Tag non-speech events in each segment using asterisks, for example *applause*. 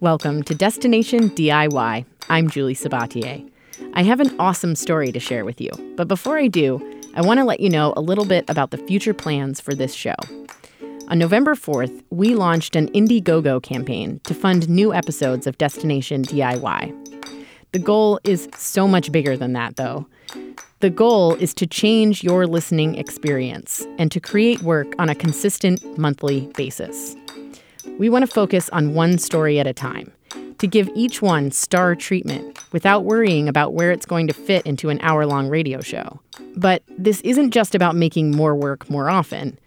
Welcome to Destination DIY. I'm Julie Sabatier. I have an awesome story to share with you, but before I do, I want to let you know a little bit about the future plans for this show. On November 4th, we launched an Indiegogo campaign to fund new episodes of Destination DIY. The goal is so much bigger than that, though. The goal is to change your listening experience and to create work on a consistent monthly basis. We want to focus on one story at a time, to give each one star treatment without worrying about where it's going to fit into an hour long radio show. But this isn't just about making more work more often.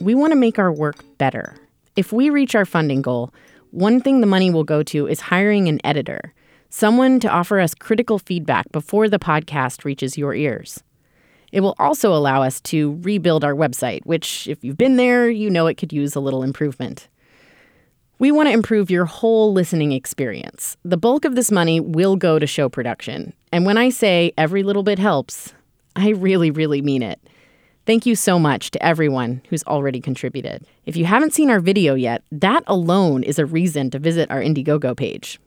We want to make our work better. If we reach our funding goal, one thing the money will go to is hiring an editor someone to offer us critical feedback before the podcast reaches your ears. It will also allow us to rebuild our website, which, if you've been there, you know it could use a little improvement. We want to improve your whole listening experience. The bulk of this money will go to show production. And when I say every little bit helps, I really, really mean it. Thank you so much to everyone who's already contributed. If you haven't seen our video yet, that alone is a reason to visit our Indiegogo page.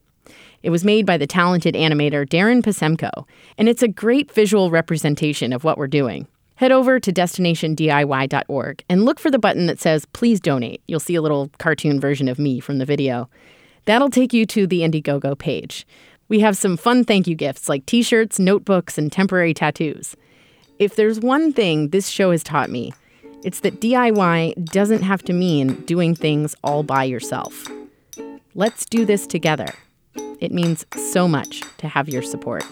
It was made by the talented animator Darren Pasemko, and it's a great visual representation of what we're doing. Head over to destinationdiy.org and look for the button that says Please Donate. You'll see a little cartoon version of me from the video. That'll take you to the Indiegogo page. We have some fun thank you gifts like t shirts, notebooks, and temporary tattoos. If there's one thing this show has taught me, it's that DIY doesn't have to mean doing things all by yourself. Let's do this together. It means so much to have your support.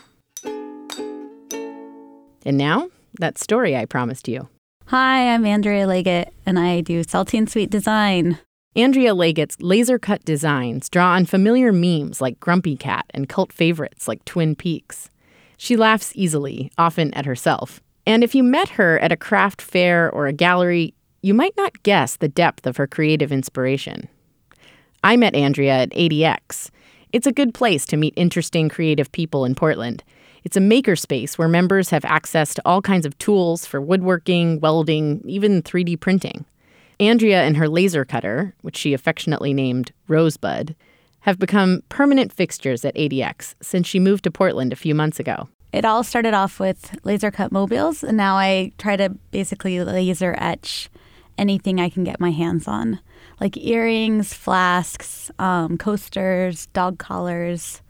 And now, that story I promised you. Hi, I'm Andrea Leggett, and I do salty and sweet design. Andrea Leggett's laser cut designs draw on familiar memes like Grumpy Cat and cult favorites like Twin Peaks. She laughs easily, often at herself. And if you met her at a craft fair or a gallery, you might not guess the depth of her creative inspiration. I met Andrea at ADX, it's a good place to meet interesting creative people in Portland. It's a makerspace where members have access to all kinds of tools for woodworking, welding, even 3D printing. Andrea and her laser cutter, which she affectionately named Rosebud, have become permanent fixtures at ADX since she moved to Portland a few months ago. It all started off with laser cut mobiles, and now I try to basically laser etch anything I can get my hands on like earrings, flasks, um, coasters, dog collars,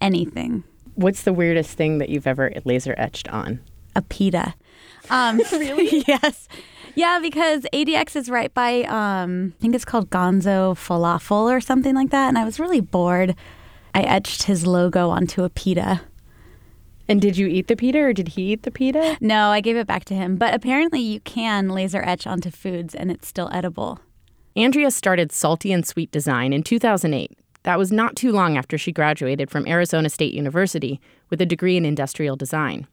anything. What's the weirdest thing that you've ever laser etched on? A pita. Um, *laughs* really? *laughs* yes. Yeah, because ADX is right by, um, I think it's called Gonzo Falafel or something like that. And I was really bored. I etched his logo onto a pita. And did you eat the pita or did he eat the pita? No, I gave it back to him. But apparently you can laser etch onto foods and it's still edible. Andrea started Salty and Sweet Design in 2008. That was not too long after she graduated from Arizona State University with a degree in industrial design.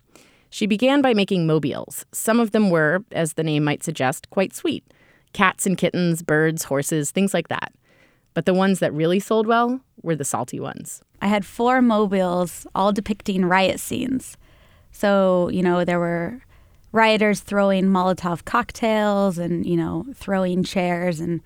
She began by making mobiles. Some of them were, as the name might suggest, quite sweet cats and kittens, birds, horses, things like that. But the ones that really sold well were the salty ones. I had four mobiles, all depicting riot scenes. So, you know, there were rioters throwing Molotov cocktails and, you know, throwing chairs and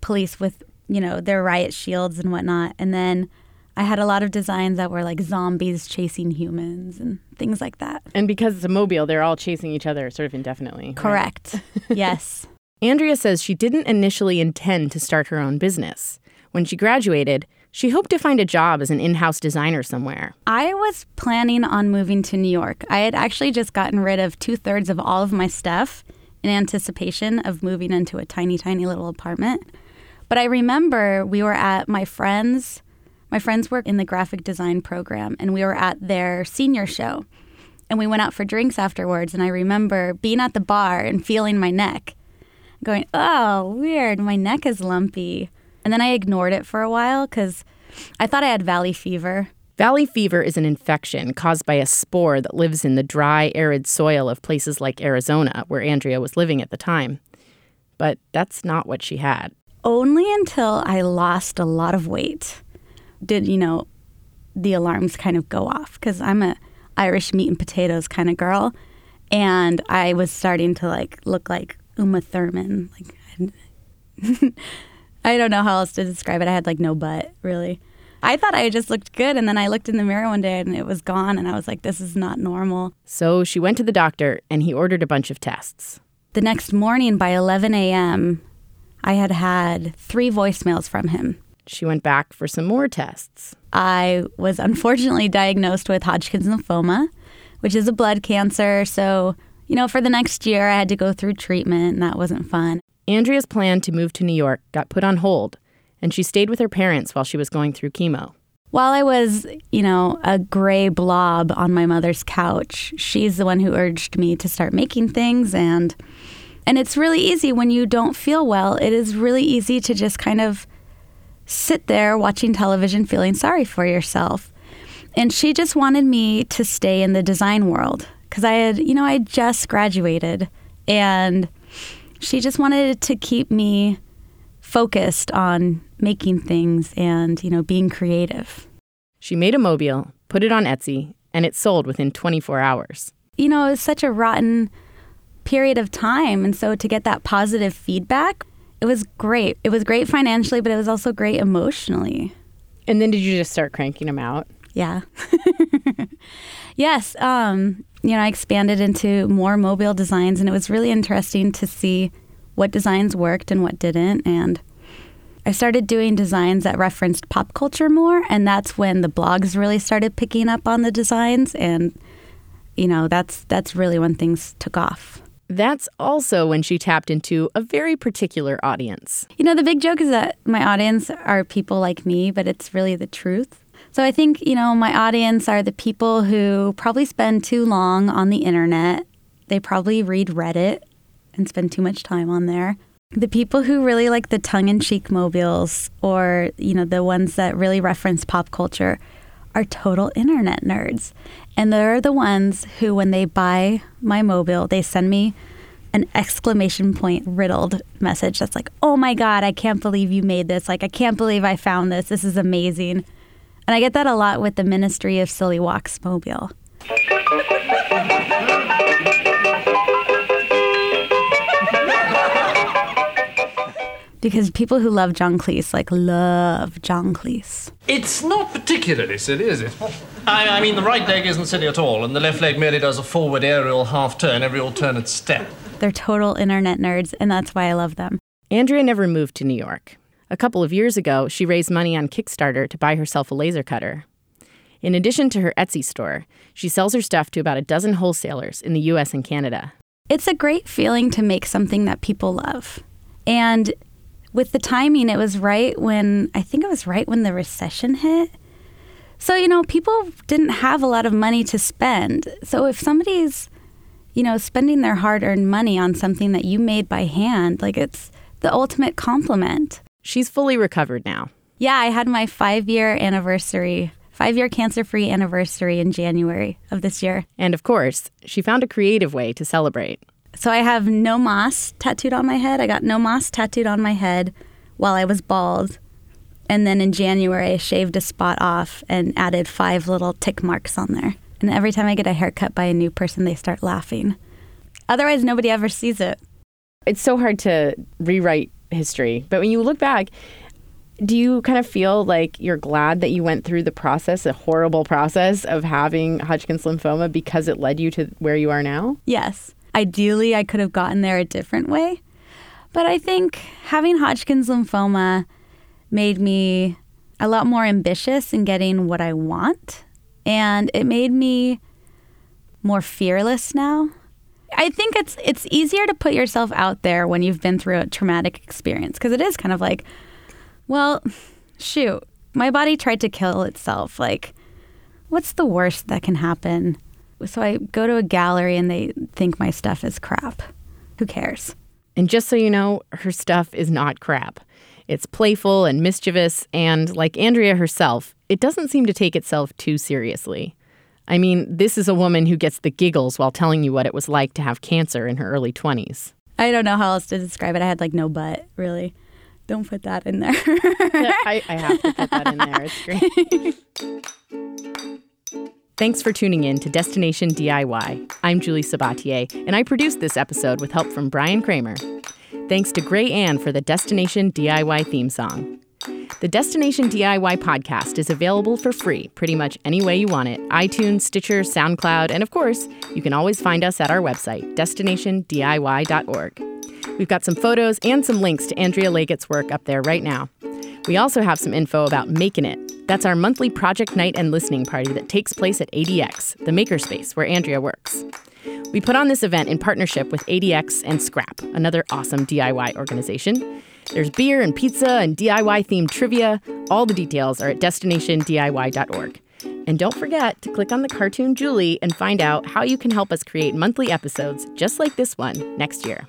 police with, you know, their riot shields and whatnot. And then I had a lot of designs that were like zombies chasing humans and things like that. And because it's a mobile, they're all chasing each other sort of indefinitely. Correct. Right? *laughs* yes. Andrea says she didn't initially intend to start her own business. When she graduated, she hoped to find a job as an in house designer somewhere. I was planning on moving to New York. I had actually just gotten rid of two thirds of all of my stuff in anticipation of moving into a tiny, tiny little apartment. But I remember we were at my friend's, my friends work in the graphic design program, and we were at their senior show. And we went out for drinks afterwards. And I remember being at the bar and feeling my neck, going, oh, weird, my neck is lumpy. And then I ignored it for a while because I thought I had valley fever. Valley fever is an infection caused by a spore that lives in the dry, arid soil of places like Arizona, where Andrea was living at the time. But that's not what she had. Only until I lost a lot of weight did, you know, the alarms kind of go off because I'm a Irish meat and potatoes kind of girl. And I was starting to like look like Uma Thurman. Like *laughs* I don't know how else to describe it. I had like no butt, really. I thought I just looked good, and then I looked in the mirror one day and it was gone, and I was like, this is not normal. So she went to the doctor and he ordered a bunch of tests. The next morning by 11 a.m., I had had three voicemails from him. She went back for some more tests. I was unfortunately diagnosed with Hodgkin's lymphoma, which is a blood cancer. So, you know, for the next year, I had to go through treatment, and that wasn't fun. Andrea's plan to move to New York got put on hold, and she stayed with her parents while she was going through chemo. While I was, you know, a gray blob on my mother's couch, she's the one who urged me to start making things and and it's really easy when you don't feel well. It is really easy to just kind of sit there watching television feeling sorry for yourself. And she just wanted me to stay in the design world because I had, you know, I just graduated and she just wanted to keep me focused on making things and, you know, being creative. She made a mobile, put it on Etsy, and it sold within 24 hours. You know, it was such a rotten period of time. And so to get that positive feedback, it was great. It was great financially, but it was also great emotionally. And then did you just start cranking them out? Yeah. *laughs* yes. Um, you know, I expanded into more mobile designs, and it was really interesting to see what designs worked and what didn't. And I started doing designs that referenced pop culture more, and that's when the blogs really started picking up on the designs, and you know, that's that's really when things took off. That's also when she tapped into a very particular audience. You know, the big joke is that my audience are people like me, but it's really the truth. So I think, you know, my audience are the people who probably spend too long on the internet. They probably read Reddit and spend too much time on there. The people who really like the tongue in cheek mobiles or, you know, the ones that really reference pop culture are total internet nerds. And they're the ones who, when they buy my mobile, they send me an exclamation point riddled message that's like, oh my God, I can't believe you made this. Like, I can't believe I found this. This is amazing. And I get that a lot with the Ministry of Silly Walks mobile. Because people who love John Cleese like love John Cleese. It's not particularly silly, is it? I, I, mean, the right leg isn't silly at all, and the left leg merely does a forward aerial half turn every alternate step. They're total internet nerds, and that's why I love them. Andrea never moved to New York. A couple of years ago, she raised money on Kickstarter to buy herself a laser cutter. In addition to her Etsy store, she sells her stuff to about a dozen wholesalers in the US and Canada. It's a great feeling to make something that people love. And with the timing, it was right when I think it was right when the recession hit. So, you know, people didn't have a lot of money to spend. So, if somebody's, you know, spending their hard earned money on something that you made by hand, like it's the ultimate compliment. She's fully recovered now. Yeah, I had my five year anniversary, five year cancer free anniversary in January of this year. And of course, she found a creative way to celebrate. So I have no moss tattooed on my head. I got no moss tattooed on my head while I was bald. And then in January, I shaved a spot off and added five little tick marks on there. And every time I get a haircut by a new person, they start laughing. Otherwise, nobody ever sees it. It's so hard to rewrite history. But when you look back, do you kind of feel like you're glad that you went through the process, a horrible process of having Hodgkin's lymphoma because it led you to where you are now? Yes. Ideally, I could have gotten there a different way. But I think having Hodgkin's lymphoma made me a lot more ambitious in getting what I want. And it made me more fearless now. I think it's it's easier to put yourself out there when you've been through a traumatic experience because it is kind of like, well, shoot, my body tried to kill itself. Like, what's the worst that can happen? So I go to a gallery and they think my stuff is crap. Who cares? And just so you know, her stuff is not crap. It's playful and mischievous, and like Andrea herself, it doesn't seem to take itself too seriously. I mean, this is a woman who gets the giggles while telling you what it was like to have cancer in her early 20s. I don't know how else to describe it. I had like no butt, really. Don't put that in there. *laughs* I, I have to put that in there. It's *laughs* great. Thanks for tuning in to Destination DIY. I'm Julie Sabatier, and I produced this episode with help from Brian Kramer. Thanks to Gray Ann for the Destination DIY theme song. The Destination DIY podcast is available for free pretty much any way you want it iTunes, Stitcher, SoundCloud, and of course, you can always find us at our website, destinationdiy.org. We've got some photos and some links to Andrea Leggett's work up there right now. We also have some info about Making It. That's our monthly project night and listening party that takes place at ADX, the makerspace where Andrea works. We put on this event in partnership with ADX and Scrap, another awesome DIY organization. There's beer and pizza and DIY themed trivia. All the details are at destinationdiy.org. And don't forget to click on the cartoon Julie and find out how you can help us create monthly episodes just like this one next year.